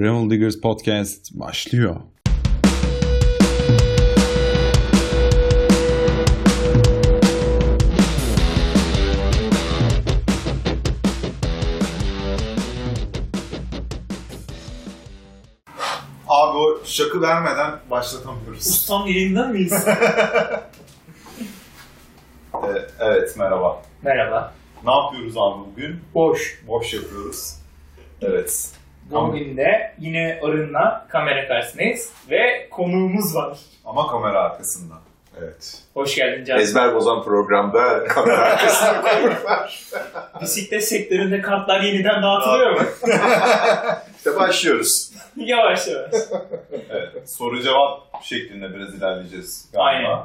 Gravel Diggers Podcast başlıyor. Abi o şakı vermeden başlatamıyoruz. Ustam yayında mıyız? Ee, evet merhaba. Merhaba. Ne yapıyoruz abi bugün? Boş. Boş yapıyoruz. Evet. Bugün de yine Arın'la kamera karşısındayız ve konuğumuz var. Ama kamera arkasında. Evet. Hoş geldin Can. Ezber bozan programda kamera arkasında konuk var. Bisiklet sektöründe kartlar yeniden dağıtılıyor mu? İşte başlıyoruz. yavaş yavaş. evet. Soru cevap şeklinde biraz ilerleyeceğiz. galiba. Aynen.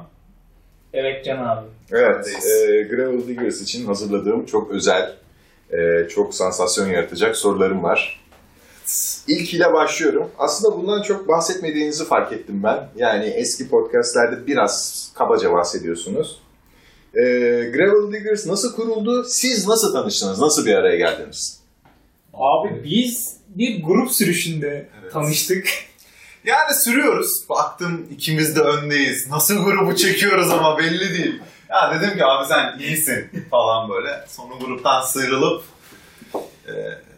Evet Can abi. Evet, e, Gravel Diggers için hazırladığım çok özel, e, çok sansasyon yaratacak sorularım var. İlk ile başlıyorum. Aslında bundan çok bahsetmediğinizi fark ettim ben. Yani eski podcastlerde biraz kabaca bahsediyorsunuz. E, Gravel Diggers nasıl kuruldu? Siz nasıl tanıştınız? Nasıl bir araya geldiniz? Abi biz bir grup sürüşünde Evet. tanıştık. Yani sürüyoruz. Baktım ikimiz de öndeyiz. Nasıl grubu çekiyoruz ama belli değil. Ya dedim ki abi sen iyisin falan böyle. Sonra gruptan sıyrılıp e,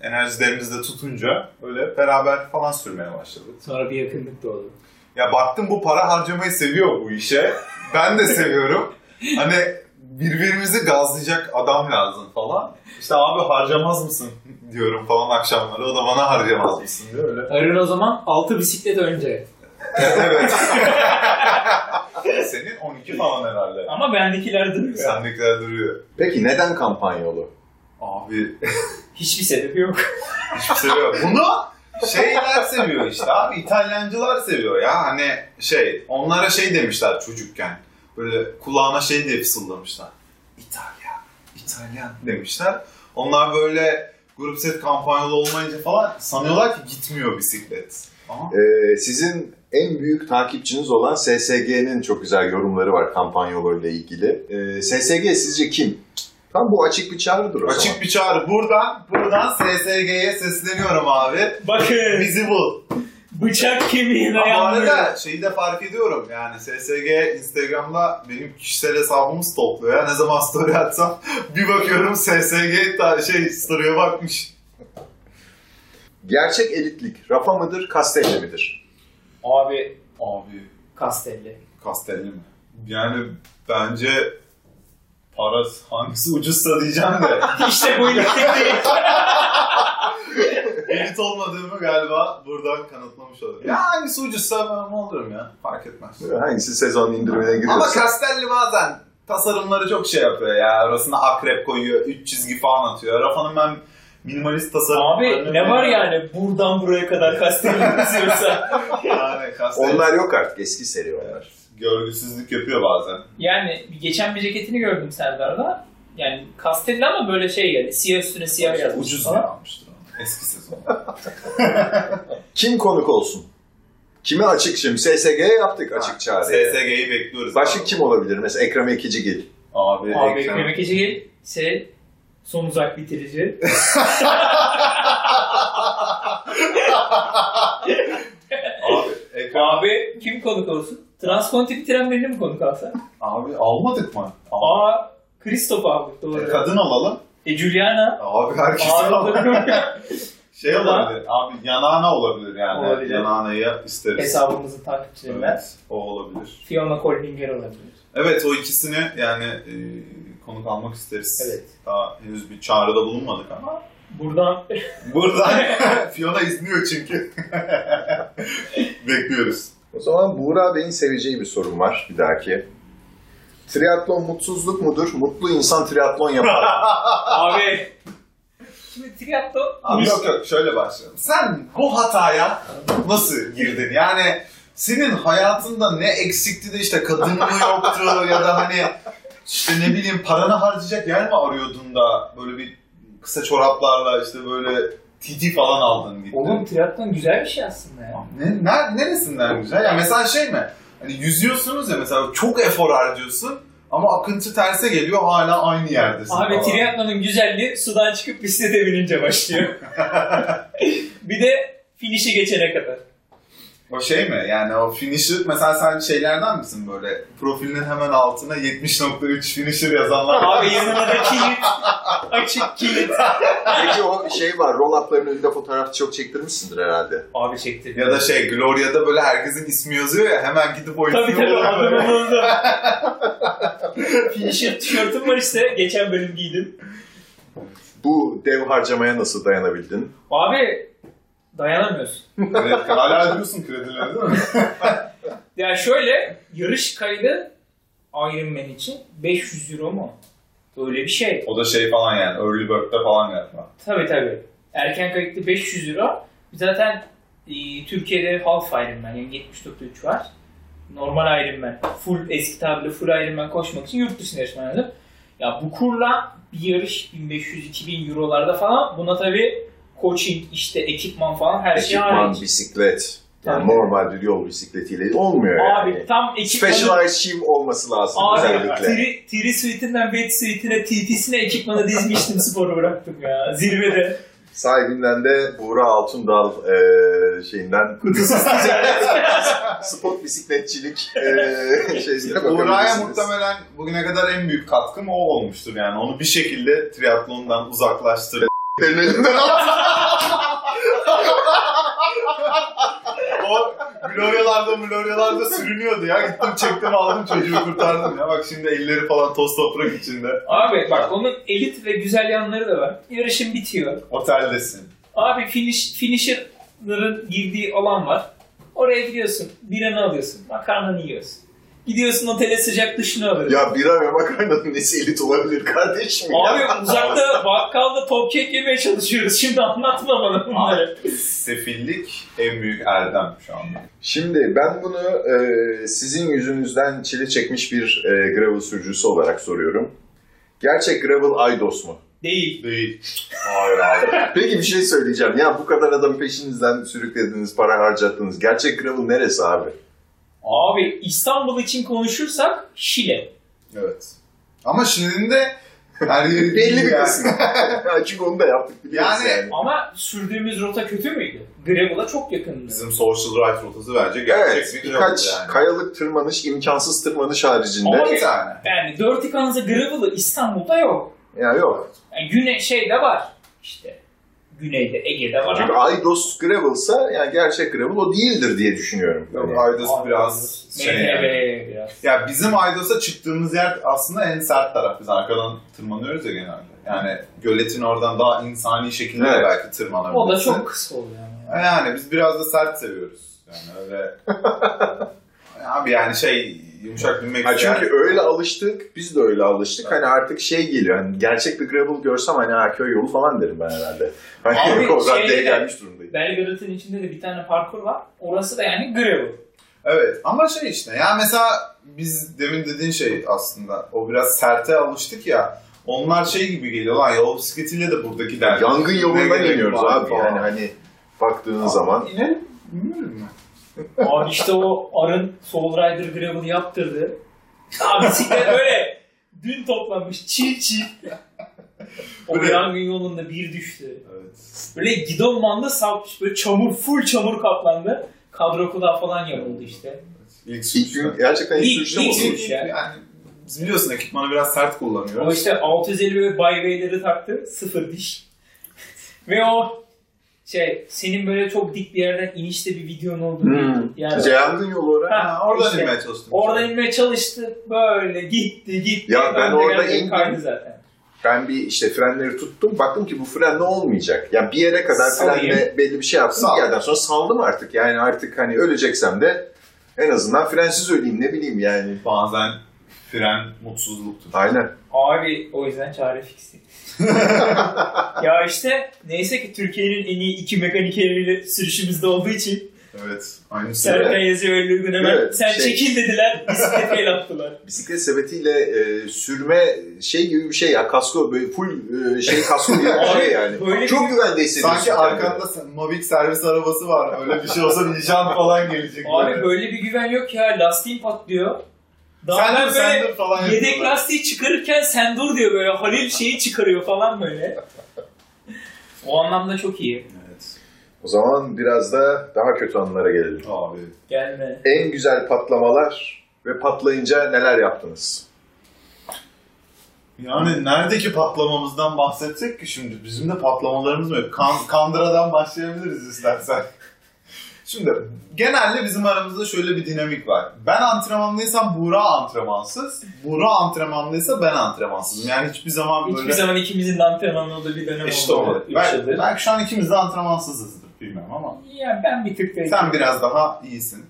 enerjilerimizi de tutunca öyle beraber falan sürmeye başladık. Sonra bir yakınlık doğdu. Ya baktım bu para harcamayı seviyor bu işe. Ben de seviyorum. Hani birbirimizi gazlayacak adam lazım falan. İşte abi harcamaz mısın diyorum falan akşamları. O da bana harcamaz mısın diyor öyle. Arın o zaman 6 bisiklet önce. evet. Senin 12 falan herhalde. Ama bendekiler duruyor. Sendekiler duruyor. Peki neden kampanyolu? Abi Hiçbir sebebi yok. hiçbir şey yok. Bunu şeyler seviyor işte abi. İtalyancılar seviyor ya. Hani şey onlara şey demişler çocukken. Böyle kulağına şey diye fısıldamışlar. İtalya, İtalyan demişler. Onlar böyle grup set kampanyalı olmayınca falan sanıyorlar ki gitmiyor bisiklet. Ee, sizin en büyük takipçiniz olan SSG'nin çok güzel yorumları var kampanyolu ile ilgili. Ee, SSG sizce kim? Tam bu açık bir çağrıdır o açık zaman. bir çağrı. Buradan, buradan SSG'ye sesleniyorum abi. Bakın Bizi bul. bıçak kemiğine Ama bu yanmıyor. arada şeyi de fark ediyorum yani SSG Instagram'da benim kişisel hesabımı stokluyor ya. Ne zaman story atsam bir bakıyorum SSG ta- şey story'e bakmış. Gerçek elitlik Rafa mıdır, Castelli midir? Abi Abi Castelli. Castelli mi? Yani bence parası hangisi ucuzsa diyeceğim de İşte bu ilişki değil. elit olmadığımı galiba buradan kanıtlamış olurum. Ya hangisi ucuzsa ben olurum ya fark etmez. Hangisi sezon indirimine Ama giriyorsa. Castelli bazen tasarımları çok şey yapıyor ya. Arasına akrep koyuyor, üç çizgi falan atıyor. Rafa'nın ben minimalist tasarım. Abi ne var yani buradan buraya kadar Castelli yazıyorsa. Yani Castelli Onlar yok artık, eski seri onlar. Görgüsüzlük yapıyor bazen. yani geçen bir ceketini gördüm Serdar'da. Yani Castelli ama böyle şey yani siyah üstüne siyah yazmış Ucuz falan. diye almıştır onu. Eski sezon. Kim konuk olsun? Kime açık şimdi? SSG'ye yaptık açık çağrı. SSG'yi bekliyoruz. Başka kim olabilir? Mesela Ekrem Ekicigil. Abi, Abi Ekrem. Ekrem Ekicigil şey son uzak bitirici. Abi, Ekrem. Abi kim konuk olsun? Transkonti bitiren birini mi konuk alsa? Abi almadık mı? Aa Kristof abi doğru. Kadın olalım. E Juliana. Abi herkes alalım. Şey olabilir. Abi yanağına olabilir yani. Olabilir. Yanağınayı isteriz. hesabımızın takipçilerinden. Evet, o olabilir. Fiona Kolbinger olabilir. Evet o ikisini yani e, konuk almak isteriz. Evet. Daha henüz bir çağrıda bulunmadık ama. Buradan Buradan Fiona izliyor çünkü. Bekliyoruz. O zaman Buğra Bey'in seveceği bir sorun var bir dahaki. Triatlon mutsuzluk mudur? Mutlu insan triatlon yapar. abi Şimdi triathlon Abi yok yok şöyle başlayalım. Sen bu hataya nasıl girdin? Yani senin hayatında ne eksikti de işte kadın mı yoktu ya da hani işte ne bileyim paranı harcayacak yer mi arıyordun da böyle bir kısa çoraplarla işte böyle TT falan aldın gittin. Oğlum triatlon güzel bir şey aslında ya. Ne, ner- neresinden güzel? Ya mesela şey mi? Hani yüzüyorsunuz ya mesela çok efor harcıyorsun ama akıntı terse geliyor hala aynı yerdesin. Abi falan. triatlonun güzelliği sudan çıkıp bisiklete binince başlıyor. bir de Finish'e geçene kadar. O şey mi? Yani o finisher mesela sen şeylerden misin böyle profilinin hemen altına 70.3 finisher yazanlar Abi yanına da kilit. Açık kilit. Peki o şey var, roll-up'ların önünde fotoğraf çok çektirmişsindir herhalde. Abi çektirdim. ya da şey Gloria'da böyle herkesin ismi yazıyor ya hemen gidip o Tabii ismi tabii böyle. adını buldum. Finisher tişörtüm var işte. Geçen bölüm giydim. Bu dev harcamaya nasıl dayanabildin? Abi dayanamıyorsun. Evet, hala diyorsun kredileri değil mi? Ya şöyle yarış kaydı Ironman için 500 euro mu? Öyle bir şey. O da şey falan yani early bird'de falan galiba. Tabii tabii. Erken kayıtlı 500 euro. Zaten e, Türkiye'de half Ironman yani 70.3 var. Normal Ironman, full eski tabirle full Ironman koşmak için yurt dışına yarışman lazım. Ya bu kurla bir yarış 1500-2000 eurolarda falan buna tabii coaching, işte ekipman falan her şey Ekipman, hariç. bisiklet. Yani Tabii. normal bir yol bisikletiyle olmuyor Abi yani. tam ekipmanı... Specialized shoe olması lazım Abi özellikle. tri, tri suite'inden wet suite'ine TT'sine ekipmanı dizmiştim sporu bıraktım ya. Zirvede. Sahibinden de Buğra Altundal eee şeyinden Kutusuz spot bisikletçilik eee şeyine Uğra'ya bakabilirsiniz. muhtemelen bugüne kadar en büyük katkım o olmuştur yani. Onu bir şekilde triatlondan uzaklaştırdı. Senin elinden al. o Gloria'larda Gloria'larda sürünüyordu ya. Gittim çektim aldım çocuğu kurtardım ya. Bak şimdi elleri falan toz toprak içinde. Abi bak onun elit ve güzel yanları da var. Yarışın bitiyor. Oteldesin. Abi finish, finisher'ların girdiği alan var. Oraya gidiyorsun. Biranı alıyorsun. Makarnanı yiyorsun. Gidiyorsun otele sıcak dışını alıyorsun. Ya bira ve makarnanın nesi elit olabilir kardeşim ya? Abi uzakta bakkalda top kek yemeye çalışıyoruz. Şimdi anlatma bana bunları. Sefillik en büyük erdem şu anda. Şimdi ben bunu e, sizin yüzünüzden çile çekmiş bir e, gravel sürücüsü olarak soruyorum. Gerçek gravel Aydos mu? Değil. Değil. Hayır abi. Peki bir şey söyleyeceğim. Ya bu kadar adam peşinizden sürüklediniz, para harcattınız. Gerçek gravel neresi abi? Abi İstanbul için konuşursak Şile. Evet. Ama şimdi de her yeri Belli bir kısmı. Çünkü onu da yaptık biliyoruz Yani- yani. Ama sürdüğümüz rota kötü müydü? Gravel'a çok yakındı. Bizim social right rotası bence gerçek Evet, bir birkaç gravel yani. kayalık tırmanış, imkansız tırmanış haricinde. Abi- Bir tane. Yani dört ikanıza Gravel'ı İstanbul'da yok. Ya yok. Yani güne şeyde var. İşte güneyde, Ege'de var Çünkü. Aydos gravel'sa yani gerçek gravel o değildir diye düşünüyorum. Yani. Aydos biraz şey yani. Biraz. Ya bizim Aydos'a çıktığımız yer aslında en sert taraf. Biz arkadan tırmanıyoruz ya genelde. Yani göletin oradan daha insani şekilde Evet. belki tırmanabilirsin. O da çok kısa oluyor yani. Yani biz biraz da sert seviyoruz. Yani öyle... Abi yani şey yumuşak binmek Ha çünkü öyle alıştık, biz de öyle alıştık. Hani artık şey geliyor, hani gerçek bir gravel görsem hani ha köy yolu falan derim ben herhalde. Hani Abi o raddeye şeyde- gelmiş durumdayım. Belgrad'ın içinde de bir tane parkur var. Orası da yani Gravel. Evet ama şey işte ya mesela biz demin dediğin şey aslında o biraz serte alıştık ya onlar şey gibi geliyor lan yol bisikletiyle de buradaki derdi. Yangın yolundan iniyoruz abi falan. yani hani baktığın zaman. İnelim. Bilmiyorum ben. Abi işte o Arın Soul Rider Gravel yaptırdı. Abi bisiklet böyle dün toplanmış çiğ çiğ. O Böyle- yangın yolunda bir düştü. Evet. Böyle gidon bandı sapmış böyle çamur full çamur kaplandı. Kadro kulağı falan yapıldı işte. İlk, İlk gün gerçekten ilk İlk- sürüşte mi ilk ya. yani biz biliyorsun ekipmanı biraz sert O kullanıyoruz. işte 650 ve Byway'leri taktı. Sıfır diş. ve o şey senin böyle çok dik bir yerden inişte bir videon oldu. Hmm. Yani Yangın yolu oraya. Ha, Ha, oradan işte. inmeye çalıştım. Orada inmeye çalıştı. Böyle gitti gitti. Ya ben orada indim. Kaydı zaten. Ben bir işte frenleri tuttum. Baktım ki bu frenle olmayacak. Yani bir yere kadar frenle belli bir şey yaptım. Sal. Bir yerden sonra saldım artık. Yani artık hani öleceksem de en azından frensiz öleyim ne bileyim yani. Bazen fren mutsuzluktur. Aynen. Abi o yüzden çare fixti. ya işte neyse ki Türkiye'nin en iyi iki mekanik eviyle sürüşümüzde olduğu için Evet. Aynı şey. Serkan yazıyor öyle uygun hemen. Evet, Sen şey- çekil dediler. Bisiklete el attılar. Bisiklet sepetiyle e, sürme şey gibi bir şey ya. Kasko böyle full e, şey kasko gibi bir şey yani. böyle Çok güvende hissediyorsun. Sanki arkanda sen- Mavic servis arabası var. Öyle bir şey olsa bir jant falan gelecek. Abi böyle. böyle bir güven yok ya. Lastiğin patlıyor. Daha Sen ben dur sen dur falan yedek yapıyorlar. lastiği çıkarırken sen dur diyor böyle. Halil şeyi çıkarıyor falan böyle. O anlamda çok iyi. Evet. O zaman biraz da daha kötü anılara gelelim. Abi. Gelme. En güzel patlamalar ve patlayınca neler yaptınız? Yani neredeki patlamamızdan bahsetsek ki şimdi bizim de patlamalarımız mı? Kan, Kandıra'dan başlayabiliriz istersen. Şimdi genelde bizim aramızda şöyle bir dinamik var. Ben antrenmanlıysam Buğra antrenmansız. Buğra antrenmanlıysa ben antrenmansızım. Yani hiçbir zaman böyle... Hiçbir zaman ikimizin de antrenmanlı olduğu bir dönem İşte olmadı. o. Üç Ben, yıldır. belki şu an ikimiz de antrenmansızızdır bilmem ama. Yani ben bir tık değilim. Sen biraz daha iyisin.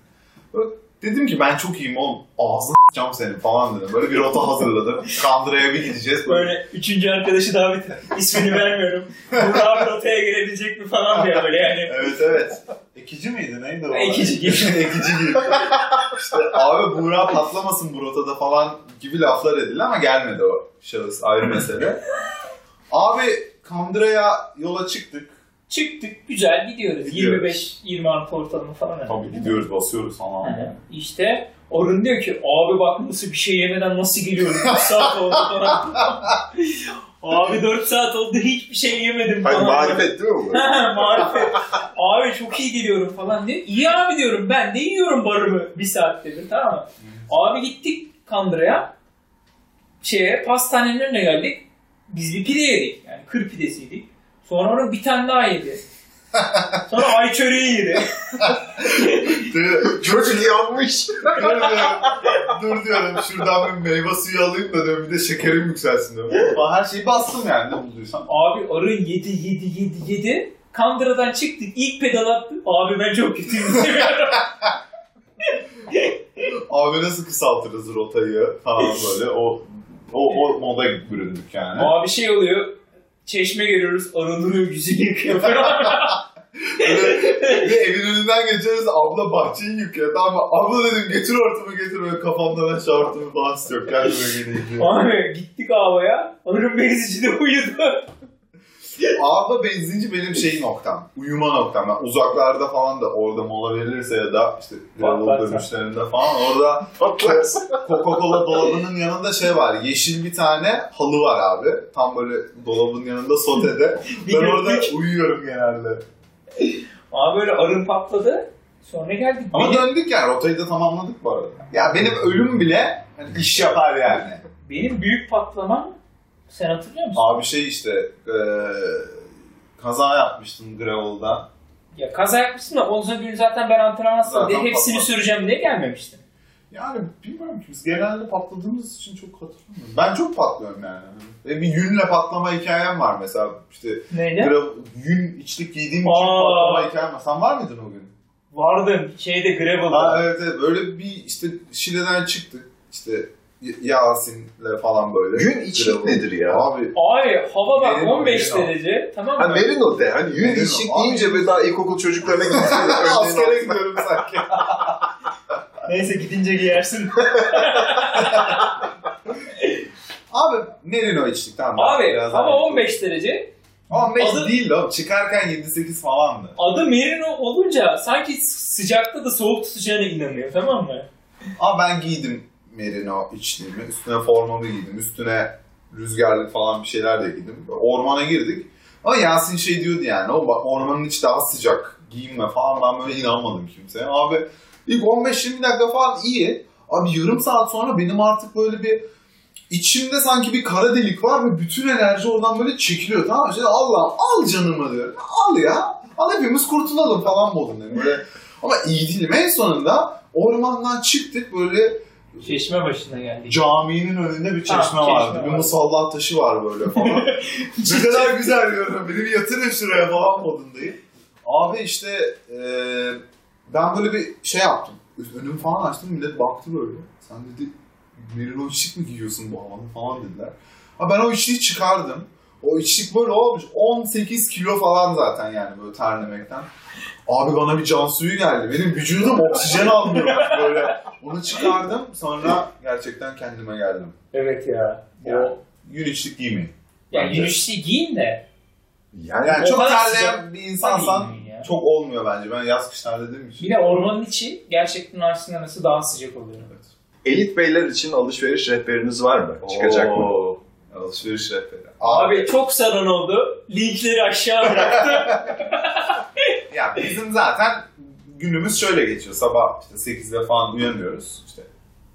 Böyle dedim ki ben çok iyiyim oğlum. Ağzını s**eceğim senin falan dedim. Böyle bir rota hazırladım. Kandıra'ya bir gideceğiz. Böyle Böyle üçüncü arkadaşı davet ismini vermiyorum. Burak rotaya girebilecek mi falan diye böyle yani. Evet evet. Ekici miydi neydi o? Ekici gibi. Ekici gibi. İşte abi Buğra patlamasın bu rotada falan gibi laflar edildi ama gelmedi o şahıs ayrı mesele. Abi Kandıra'ya yola çıktık. Çıktık güzel gidiyoruz. Gidiyoruz. 25-26 ortalama falan. Tabii gidiyoruz basıyoruz falan. İşte Orun diyor ki abi bak nasıl bir şey yemeden nasıl geliyorum 4 saat oldu falan. abi 4 saat oldu hiçbir şey yemedim Hayır falan. marifet değil mi bu? Marifet. Abi çok iyi geliyorum falan diyor. İyi abi diyorum ben de yiyorum barımı bir saat dedim tamam mı? Abi gittik Kandıra'ya. Şeye pastanenin önüne geldik. Biz bir pide yedik. Yani kır pidesiydik. Sonra onun bir tane daha yedi. Sonra ay çöreği yedi. Çocuk yanmış. dur diyorum, şuradan bir meyve suyu alayım da diyorum bir de şekerim yükselsin diyorum. Her şeyi bastım yani ne bulduysam. Abi arı yedi yedi yedi yedi. Kandıra'dan çıktık. ilk pedal attı. Abi ben çok kötüyüm. Abi nasıl kısaltırız rotayı falan böyle o o, o moda büründük yani. Abi şey oluyor. Çeşme görüyoruz. Arı duruyor yüzünü yıkıyor. Böyle bir evin önünden geçeriz abla bahçeyi yıkıyor tamam? Abla dedim getir hortumu getir böyle kafamdan aşağı hortumu falan istiyor. Gel geleyim diyor. Abi gittik havaya. Arın benzinci de uyudu. Abla benzinci benim şey noktam. Uyuma noktam. Ben uzaklarda falan da orada mola verilirse ya da işte Patlarsa. dönüşlerinde falan orada Coca-Cola dolabının yanında şey var. Yeşil bir tane halı var abi. Tam böyle dolabın yanında sotede. Ben orada uyuyorum genelde. Abi böyle arın patladı. Sonra geldik. Ama benim, döndük yani rotayı da tamamladık bu arada. Ya benim ölüm bile hani iş yapar yani. benim büyük patlamam sen hatırlıyor musun? Abi şey işte eee kaza yapmıştım gravel'da. Ya kaza yapmışsın da ondan gün zaten ben antrenmansam Zaten diye hepsini patladı. süreceğim diye gelmemiştim. Yani bilmiyorum ki biz genelde patladığımız için çok hatırlamıyorum. Ben çok patlıyorum yani. Ve bir yünle patlama hikayem var mesela. İşte Neydi? gravel, yün içlik giydiğim için Aa. patlama hikayem var. Sen var mıydın o gün? Vardım şeyde gravel'da. Ha, evet evet öyle bir işte Şile'den çıktık. İşte Yasin'le falan böyle. Gün içlik nedir ya? Abi Abi hava bak Merino, 15 Merino. derece tamam Ha mı? Merino de. Hani Merino. içlik Abi. deyince böyle daha ilkokul çocuklarına gidiyor. askere gidiyorum sanki. Neyse gidince giyersin. Abi Merino içtik tamam. Abi Biraz daha hava içtik. 15 derece. 15 Adı- değil lan. Çıkarken 7-8 falandı. Adı Merino olunca sanki sıcakta da soğuk tutacağına inanıyor tamam mı? Ama ben giydim merino içliğimi. Üstüne formamı giydim. Üstüne rüzgarlık falan bir şeyler de giydim. Ormana girdik. Ama Yasin şey diyordu yani. O bak ormanın içi daha sıcak. Giyinme falan. Ben böyle inanmadım kimseye. Abi ilk 15-20 dakika falan iyi. Abi yarım saat sonra benim artık böyle bir içimde sanki bir kara delik var ve bütün enerji oradan böyle çekiliyor tamam mı? İşte Allah al canımı diyor. Al ya. Al hepimiz kurtulalım falan modundayım. Böyle ama iyi değilim. En sonunda ormandan çıktık böyle Çeşme başına geldik. caminin önünde bir çeşme Ha, çeşme vardı. Bir var. musallat taşı var böyle falan. ne kadar güzel diyorum. Beni bir yatırın şuraya falan modundayım. Abi işte eee, ben böyle bir şey yaptım. Önümü falan açtım. Millet baktı böyle. Sen dedi Merino içlik mi giyiyorsun bu havada falan dediler. Ha ben o içliği çıkardım. O içlik böyle olmuş. 18 kilo falan zaten yani böyle terlemekten. Abi bana bir can suyu geldi. Benim vücudum oksijen almıyor böyle. Onu çıkardım. Sonra gerçekten kendime geldim. Evet ya. Ya. O, Yün içlik giymeyin. yani Bence. yürüyüşlü giyin de. Yani, Yani çok terleyen bir insansan çok olmuyor bence. Ben yaz kış terlediğim için. Bir de ormanın içi gerçekten aslında nasıl daha sıcak oluyor. elit beyler için alışveriş rehberiniz var mı? Çıkacak mı? Alışveriş rehberi. Abi çok saran oldu. Linkleri aşağı bıraktım. ya bizim zaten günümüz şöyle geçiyor. Sabah işte 8'de falan uyanıyoruz. İşte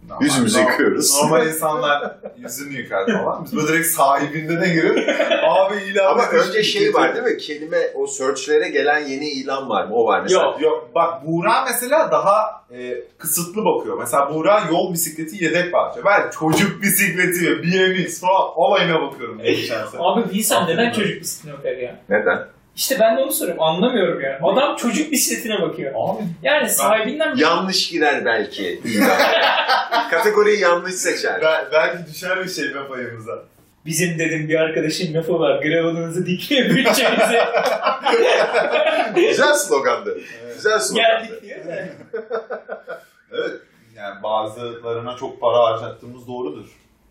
normal- Yüzümüzü normal- yıkıyoruz. Normal insanlar yüzünü yıkar falan. Biz böyle direkt sahibinde de girip abi ilan Ama önce şey gece." var değil mi? Kelime o search'lere gelen yeni ilan var mı? O var mesela. Yok yok bak Buğra mesela daha e, kısıtlı bakıyor. Mesela Buğra yol bisikleti yedek parça. Ben çocuk bisikleti, BMX falan olayına bakıyorum. sene. Abi bir insan neden çocuk bisikletine bakar ya? Neden? İşte ben de onu soruyorum. Anlamıyorum ya. Adam çocuk bisikletine bakıyor. Abi Yani sahibinden bir Yanlış girer belki. Kategoriyi yanlış seçer. Bel- belki düşer bir şey be payımıza. Bizim dedim bir arkadaşın lafı var. Gravel'ınızı dikmeye bütçenize Güzel slogandı. Güzel slogandı. geldik diye de. Evet. Yani bazılarına çok para harcattığımız doğrudur.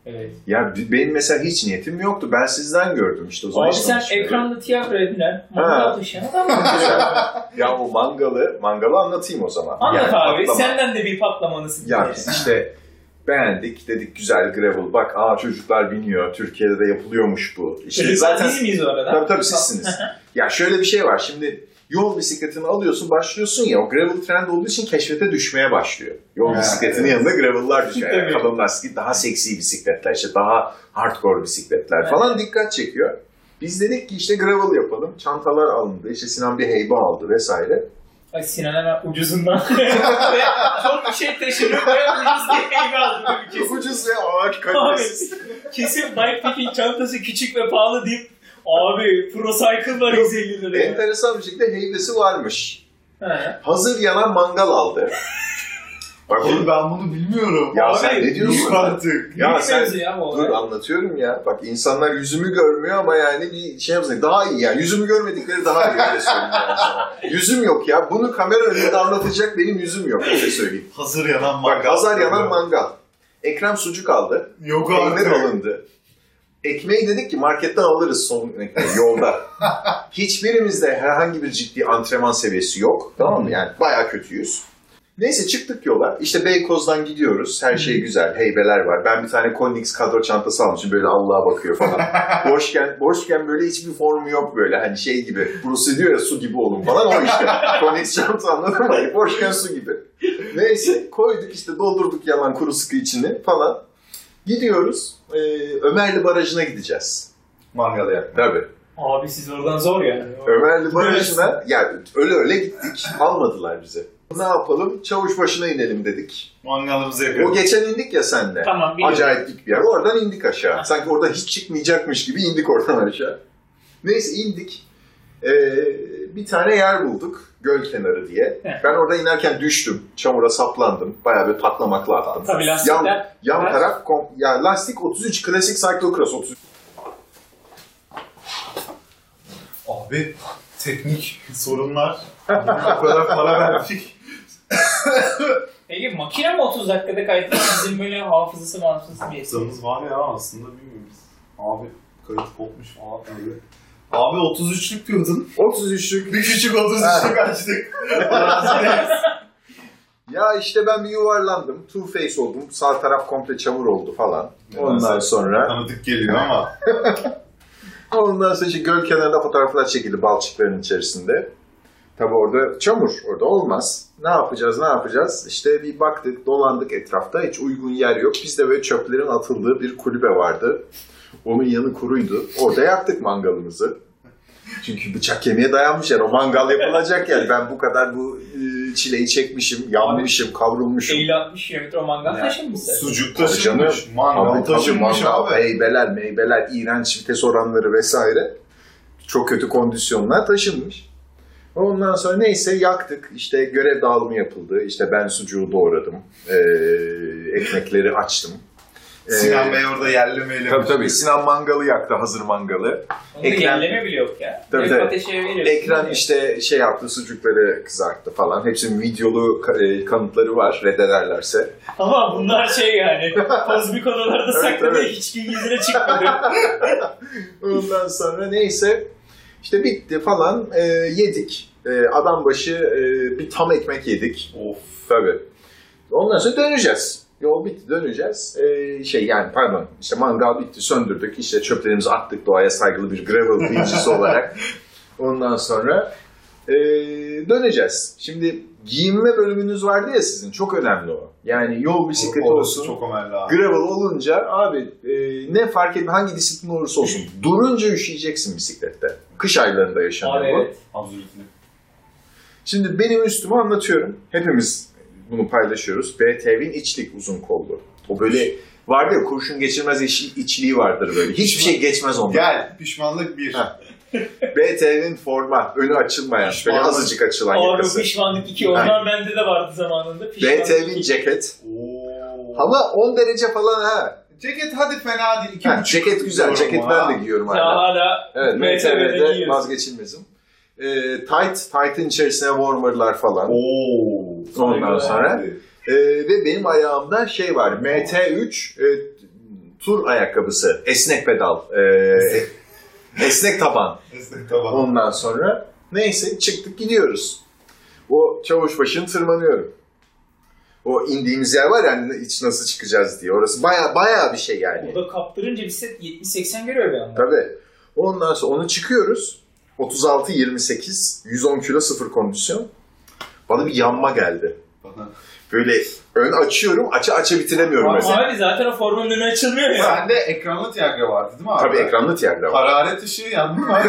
Evet. Ya benim mesela hiç niyetim yoktu. Ben sizden gördüm işte o zaman. Abi sen ekranda tiyatro edilen mangal adam mı? ya o mangalı, mangalı anlatayım o zaman. Anlat Yani abi. patlama. Senden de bir patlamanısın. Ya biz işte beğendik dedik güzel gravel. Bak aa çocuklar biniyor. Türkiye'de de yapılıyormuş bu. İşte Çocuklar zaten biz miyiz orada? Tabii tabii sizsiniz. ya şöyle bir şey var. Şimdi yol bisikletini alıyorsun, başlıyorsun ya o gravel trend olduğu için keşfete düşmeye başlıyor. Yol bisikletinin evet. yanında gravel'lar düşüyor. Yani Tabii. kalın lastik, daha seksi bisikletler, işte daha hardcore bisikletler falan dikkat çekiyor. Biz dedik ki işte gravel yapalım. Çantalar alındı. İşte Sinan bir heybe aldı vesaire. Ay Sinan hemen ucuzundan. Çok bir şey taşınır ve ucuz diye evi aldım. Kesin, Ucuz ve ağır kalitesiz. kesin bikepacking çantası küçük ve pahalı deyip Abi Pro Cycle var 150 liraya. Enteresan bir şekilde heybesi varmış. He. Hazır yanan mangal aldı. Bak Oğlum ben bunu bilmiyorum. Ya Abi, sen ne diyorsun? Artık. Ya Büyük sen ya bu dur olay. anlatıyorum ya. Bak insanlar yüzümü görmüyor ama yani bir şey yapsın. Daha iyi yani. Yüzümü görmedikleri daha iyi öyle söyleyeyim yani sana. Yüzüm yok ya. Bunu kamera önünde anlatacak benim yüzüm yok öyle söyleyeyim. Hazır yanan Bak mangal. hazır yanan mangal. Ekrem sucuk aldı. Yok Peynir artık. alındı. Ekmeği dedik ki marketten alırız son ekmeği yolda. Hiçbirimizde herhangi bir ciddi antrenman seviyesi yok. Tamam mı? Yani bayağı kötüyüz. Neyse çıktık yola. İşte Beykoz'dan gidiyoruz. Her şey güzel. Heybeler var. Ben bir tane Konnix kadro çantası almışım. Böyle Allah'a bakıyor falan. boşken, boşken böyle hiçbir formu yok böyle. Hani şey gibi. Bruce diyor ya su gibi olun falan. O işte. Konnix çanta anladın mı? Boşken su gibi. Neyse koyduk işte doldurduk yalan kuru sıkı içini falan. Gidiyoruz. Ee, Ömerli Barajı'na gideceğiz. Mangal yapma. Tabii. Abi siz oradan zor yani. Ömerli Barajı'na yani öyle öyle gittik. Almadılar bizi. Ne yapalım? Çavuş başına inelim dedik. Mangalımızı O yapıyoruz. geçen indik ya senle. Tamam biliyorum. Acayip dik bir yer. Oradan indik aşağı. Sanki orada hiç çıkmayacakmış gibi indik oradan aşağı. Neyse indik. Ee, bir tane yer bulduk. Göl kenarı diye. Heh. Ben orada inerken düştüm. Çamura saplandım. Bayağı bir patlamakla attım. Tabii Yan, lastikler. yan Kaç? taraf kom- ya lastik 33 klasik cyclocross 33. Abi teknik sorunlar. o kadar para verdik. Peki makine mi 30 dakikada kaydı? Bizim böyle hafızası hafızası bir Hafızamız var ya aslında bilmiyoruz. Abi kayıt kopmuş falan öyle. Abi 33'lük diyordun. 33'lük. Bir küçük 33'lük açtık. Ya işte ben bir yuvarlandım. Two face oldum. Sağ taraf komple çamur oldu falan. Ondan sonra Tanıdık geliyor ama. ondan sonra işte göl kenarında fotoğraflar çekildi balçıkların içerisinde. Tabi orada çamur, orada olmaz. Ne yapacağız, ne yapacağız? İşte bir baktık, dolandık etrafta. Hiç uygun yer yok. Bizde böyle çöplerin atıldığı bir kulübe vardı. Onun yanı kuruydu. Orada yaktık mangalımızı. Çünkü bıçak kemiğe dayanmış yani. O mangal yapılacak yani. Ben bu kadar bu e, çileyi çekmişim, yanmışım, kavrulmuşum. 50-60 kilometre o mangal taşınmışsın. Sucuk taşınmış. Mangal taşınmış mangal, abi. Meyveler, meyveler, iğrenç vites oranları vesaire. Çok kötü kondisyonlar taşınmış. Ondan sonra neyse yaktık. İşte görev dağılımı yapıldı. İşte ben sucuğu doğradım. Ee, ekmekleri açtım. Ee, Sinan Bey orada yerli meyle. Tabii tabii. Sinan mangalı yaktı, hazır mangalı. Onu Ekran- yerleme bile yok ya. Tabii, tabii. ateşe. Ekran işte şey yaptı, sucukları kızarttı falan. Hepsinin videolu e, kanıtları var, reddederlerse. Ama bunlar şey yani. kozmik odalarda Evet, saklanıyor. evet. Hiç gün yüzüne çıkmadı. Ondan sonra neyse işte bitti falan e, yedik. E, adam başı e, bir tam ekmek yedik. Of. Tabii. Ondan sonra döneceğiz. Yol bitti döneceğiz. E, şey yani pardon işte mangal bitti söndürdük. İşte çöplerimizi attık doğaya saygılı bir gravel bincisi olarak. Ondan sonra e, döneceğiz. Şimdi giyinme bölümünüz vardı ya sizin. Çok önemli o. Yani yol bisikleti Orası olsun. çok önemli abi. Gravel olunca abi e, ne fark etme hangi disiplin olursa olsun durunca üşüyeceksin bisiklette. Kış aylarında yaşanıyor Abi bu. evet. Absolutely. Şimdi benim üstümü anlatıyorum. Hepimiz bunu paylaşıyoruz. BTV'nin içlik uzun kollu. O böyle vardı ya kurşun geçirmez iç, içliği vardır böyle. Hiçbir şey geçmez ondan. Gel pişmanlık bir. Ha. BTV'nin forma önü açılmayan, böyle Pişmanlık. azıcık açılan Abi yakası. pişmanlık 2. Onlar bende de vardı zamanında. İki. ceket. Oo. Ama 10 derece falan ha. Ceket hadi fena değil. İki ha buçuk ceket güzel. Ceket ha. ben de giyiyorum Ya hala. hala Evet, MTV'de giyiyorsun. vazgeçilmezim. Ee, tight, tight'ın içerisine warmer'lar falan. Oo. Ondan sonra. Ee, ve benim ayağımda şey var. MT3 e, tur ayakkabısı. Esnek pedal. Ee, esnek taban. Esnek taban. Ondan sonra neyse çıktık gidiyoruz. O çavuşbaşını tırmanıyorum. O indiğimiz yer var ya hani iç nasıl çıkacağız diye. Orası baya baya bir şey yani. Orada kaptırınca bir set 70-80 görüyor bir anda. Tabii. Ondan sonra onu çıkıyoruz. 36-28, 110 kilo sıfır kondisyon. Bana bir yanma geldi. Bana. Böyle ön açıyorum, aça aça bitiremiyorum Abi, mesela. abi zaten o formunun önü açılmıyor ya. Sende ekranlı tiyagra vardı değil mi abi? Tabii ekranlı tiyagra var. Hararet ışığı yandı mı?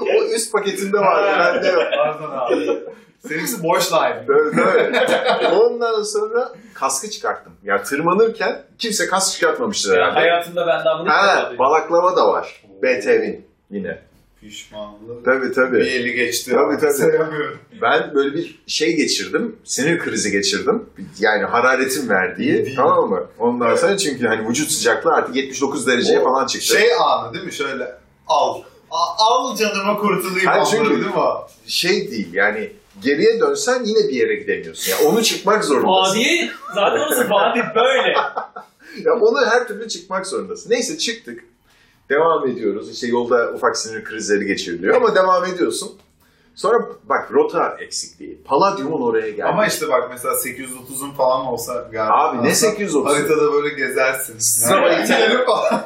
O üst paketinde vardı, bende yok. Pardon abi. Seninkisi boş line. Tabii, tabii. Ondan sonra kaskı çıkarttım. Ya tırmanırken kimse kask çıkartmamıştır Ya, herhalde. hayatımda ben daha bunu duydum. balaklava da var. BTV'nin yine. Pişmanlık. Tabii Bir tabii. eli geçti. Tabii, tabii. Sevmiyorum. Ben böyle bir şey geçirdim. Sinir krizi geçirdim. Yani hararetin verdiği. Değil. Tamam mı? Ondan sonra çünkü hani vücut sıcaklığı artık 79 dereceye O falan çıktı. Şey anı değil mi? Şöyle al. A- al canıma kurtulayım Ha, anları çünkü- değil mi o? Şey değil yani geriye dönsen yine bir yere gidemiyorsun. Yani onu çıkmak zorundasın. Vadiye zaten orası vadi böyle. Ya onu her türlü çıkmak zorundasın. Neyse çıktık. Devam ediyoruz. İşte yolda ufak sinir krizleri geçiriliyor ama devam ediyorsun. Sonra bak rota eksikliği. Palladium'un oraya geldi. Ama işte bak mesela 830'un falan olsa galiba. Abi ne 830? Haritada böyle gezersin. Yani.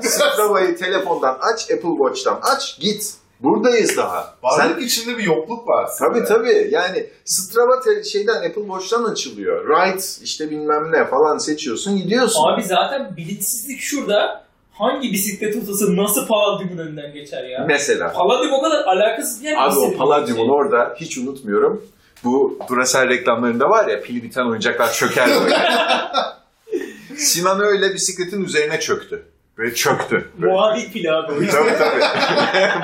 Strava'yı telefondan aç, Apple Watch'tan aç, git. Buradayız daha. Sen Varlık içinde bir yokluk var. Tabii tabii. Yani Strava te- şeyden Apple Watch'tan açılıyor. Ride işte bilmem ne falan seçiyorsun gidiyorsun. Abi zaten bilinçsizlik şurada. Hangi bisiklet otası nasıl Palladium'un önünden geçer ya? Mesela. Palladium o kadar alakasız yer. Abi o Palladium'un şey. orada hiç unutmuyorum. Bu Duracell reklamlarında var ya pili biten oyuncaklar çöker böyle. Sinan öyle bisikletin üzerine çöktü. Böyle çöktü. Böyle. Muadil pil abi. tabii tabii.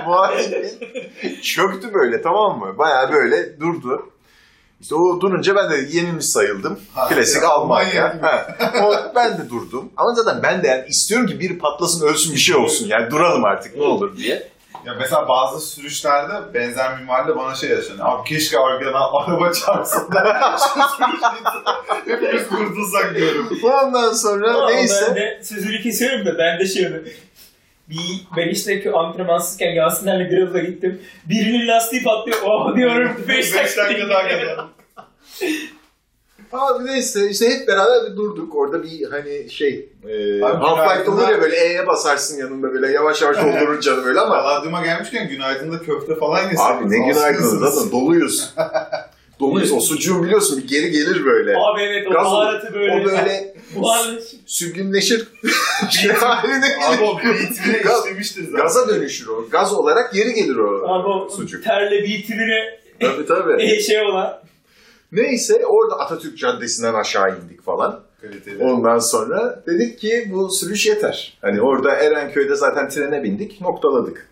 Muhalif çöktü böyle tamam mı? Bayağı böyle durdu. İşte o durunca ben de yenilmiş sayıldım. Ha, Klasik ya, Almanya. Ha. O, ben de durdum. Ama zaten ben de yani istiyorum ki biri patlasın ölsün bir şey olsun. Yani duralım artık ne olur diye. Ya mesela bazı sürüşlerde benzer minvalde bana şey yaşanıyor. Abi keşke arkadan araba çarpsın da hepimiz kurtulsak diyorum. Ondan sonra Ama neyse. Ben de sözünü kesiyorum da ben de şey. Bir, ben işte ki antrenmansızken Yasinlerle Gravel'a gittim. Birinin lastiği patlıyor. Oh diyorum 5 Beş dakika. dakika daha kadar. Abi neyse işte hep beraber bir durduk. Orada bir hani şey e, Half-Life'da olur ya böyle E'ye basarsın yanında böyle yavaş yavaş doldurur canı böyle ama Palladium'a gelmişken günaydın da köfte falan yesek. abi ne günaydın zaten doluyuz. doluyuz. O sucuğun biliyorsun bir geri gelir böyle. Abi evet o Gaz baharatı böyle. O böyle sürgünleşir. şey haline Abi gelir. o ritmine Gaz- işlemiştir zaten. Gaza dönüşür o. Gaz olarak geri gelir o Abi o sucuk. terle bitimine Tabii tabii. şey olan. Neyse orada Atatürk Caddesi'nden aşağı indik falan. Kaliteli. Ondan sonra dedik ki bu sürüş yeter. Hani orada Erenköy'de zaten trene bindik, noktaladık.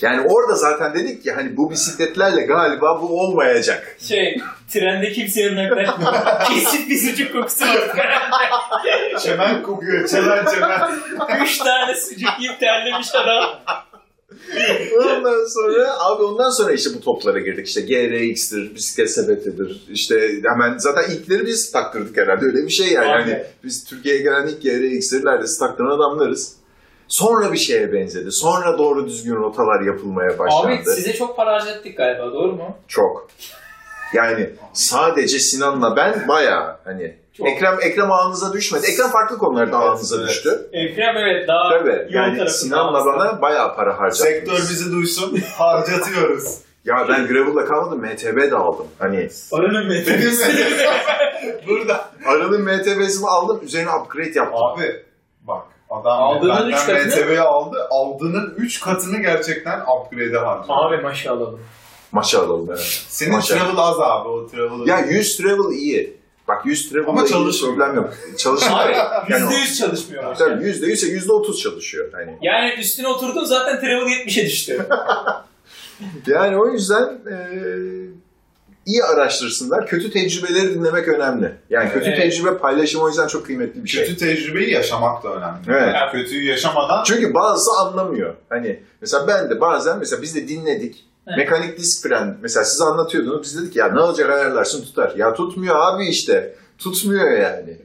Yani orada zaten dedik ki hani bu bisikletlerle galiba bu olmayacak. Şey trende kimsenin yaklaşmıyor. Kesip bir sucuk kokusu var. Çemen kokuyor. Çemen çemen. Üç tane sucuk yiyip terlemiş adam. Ondan sonra abi ondan sonra işte bu toplara girdik. İşte GRX'tir, bisiklet sepetidir. İşte hemen zaten ilkleri biz taktırdık herhalde öyle bir şey yani. Abi. Hani biz Türkiye'ye gelen ilk GRX'leri neredeyse taktıran adamlarız. Sonra bir şeye benzedi. Sonra doğru düzgün rotalar yapılmaya başlandı. Abi size çok para harcattık galiba doğru mu? Çok. Yani sadece Sinan'la ben bayağı hani Çok. Ekrem Ekrem ağınıza düşmedi. Ekrem farklı konularda Evet, ağınıza evet. düştü. Ekrem evet daha Tabii. Yani Sinan'la bana bayağı para harcattı. Sektör bizi duysun. Harcatıyoruz. Ya ben Gravel'la kalmadım, MTB de aldım. Hani Arının metresi. Burada. Aral'ın MTB'sini aldım, üzerine upgrade yaptım. Abi bak adam Aldığının benden üç katını- MTB'yi aldı. Aldığının 3 katını gerçekten upgrade'e harcadı. Abi maşallah. Maşa alalım evet. Senin Maşallah. travel az abi o travel. Ya 100 travel iyi. Bak 100 travel'da Ama iyi çalışmıyor. problem yok. Çalışmıyor. Abi Yani o- %100 çalışmıyor maşallah. Tabii %100 ise %30 çalışıyor. Hani. Yani üstüne oturdun zaten travel 70'e düştü. Yani o yüzden e, iyi araştırsınlar. Kötü tecrübeleri dinlemek önemli. Yani kötü Evet. tecrübe paylaşımı o yüzden çok kıymetli bir şey. Kötü tecrübeyi yaşamak da önemli. Evet. Yani kötüyü yaşamadan Çünkü bazısı anlamıyor. Hani mesela ben de bazen mesela biz de dinledik. Evet. Mekanik disk fren mesela size anlatıyordunuz biz dedik ya ne olacak ayarlarsın tutar. Ya tutmuyor abi işte. Tutmuyor yani.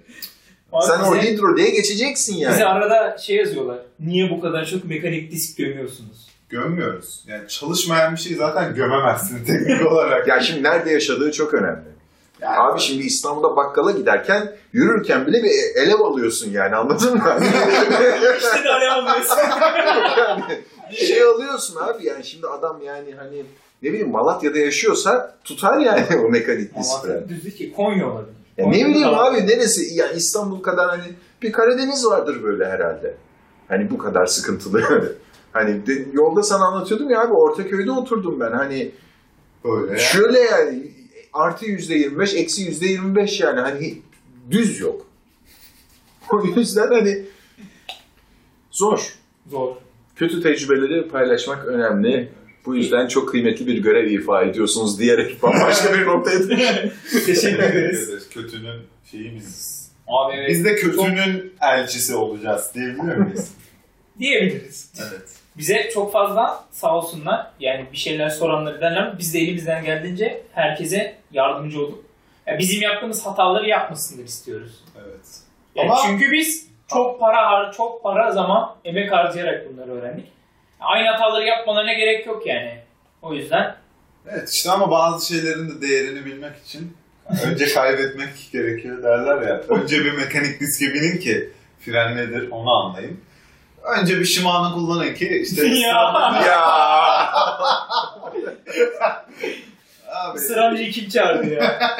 Abi Sen o bize, hidroliğe geçeceksin yani. bize arada şey yazıyorlar. Niye bu kadar çok mekanik disk gömüyorsunuz? Gömmüyoruz. Yani çalışmayan bir şeyi zaten gömemezsin teknik olarak. Ya şimdi nerede yaşadığı çok önemli. Yani Abi şimdi İstanbul'da bakkala giderken yürürken bile bir elev alıyorsun yani anladın mı? İşte de alev alıyorsun. yani bir şey alıyorsun abi yani şimdi adam yani hani ne bileyim Malatya'da yaşıyorsa tutar yani o mekanik fren. Ama düzlük ki Konya olabilir. Ya ne bileyim abi neresi yani İstanbul kadar hani bir Karadeniz vardır böyle herhalde. Hani bu kadar sıkıntılı. hani de- yolda sana anlatıyordum ya abi Ortaköy'de oturdum ben hani böyle ya. şöyle yani artı yüzde yirmi beş eksi yüzde yirmi beş yani hani düz yok. O yüzden hani zor. Zor. Kötü tecrübeleri paylaşmak önemli. Bu yüzden çok kıymetli bir görev ifa ediyorsunuz diyerek bambaşka bir noktaya Teşekkür ederiz. Kötünün şeyi biziz. Abi evet. Biz de kötünün elçisi olacağız diyebiliyor muyuz? diyebiliriz. evet. Bize çok fazla sağ olsunlar. Yani bir şeyler soranları derler. Biz de elimizden geldiğince herkese yardımcı olduk. Yani bizim yaptığımız hataları yapmasınlar istiyoruz. Evet. Yani Ama- çünkü biz çok para har çok para zaman emek harcayarak bunları öğrendik. Aynı hataları yapmalarına gerek yok yani. O yüzden Evet işte ama bazı şeylerin de değerini bilmek için önce kaybetmek gerekiyor derler ya. Önce bir mekanik diske binin ki fren nedir onu anlayın. Önce bir Shimano kullanın ki işte Ya. ya. abi, sıramcıyı kim çağırdı ya?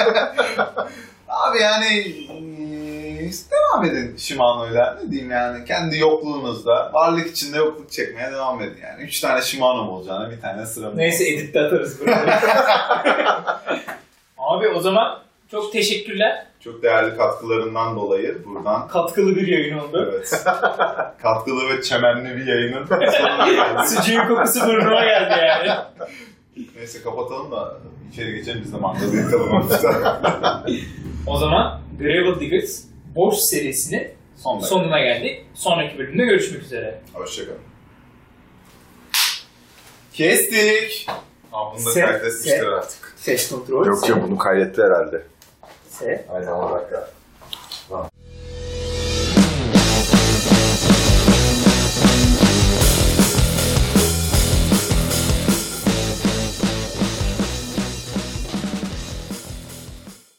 abi yani eee, devam edin Shimano'yla ne diyeyim yani kendi yokluğunuzda varlık içinde yokluk çekmeye devam edin yani. Üç tane Shimano olacağına bir tane sıra Neyse editte atarız bunu. Abi o zaman çok teşekkürler. Çok değerli katkılarından dolayı buradan Katkılı bir yayın oldu. Evet. Katkılı ve çemenli bir yayının sonuna. Sıcığın kokusu burnuma geldi yani. Neyse kapatalım da içeri geçelim biz de mangalı yakalım hafiften. O zaman Gravel Diggers Boş serisinin Son dakika. sonuna geldik. Sonraki bölümde görüşmek üzere. Hoşçakalın. Kestik. Aa, bunu da Se- kaydetmişler artık. Ses kontrol. Yok ya bunu kaydetti herhalde. Se. Aynen o dakika.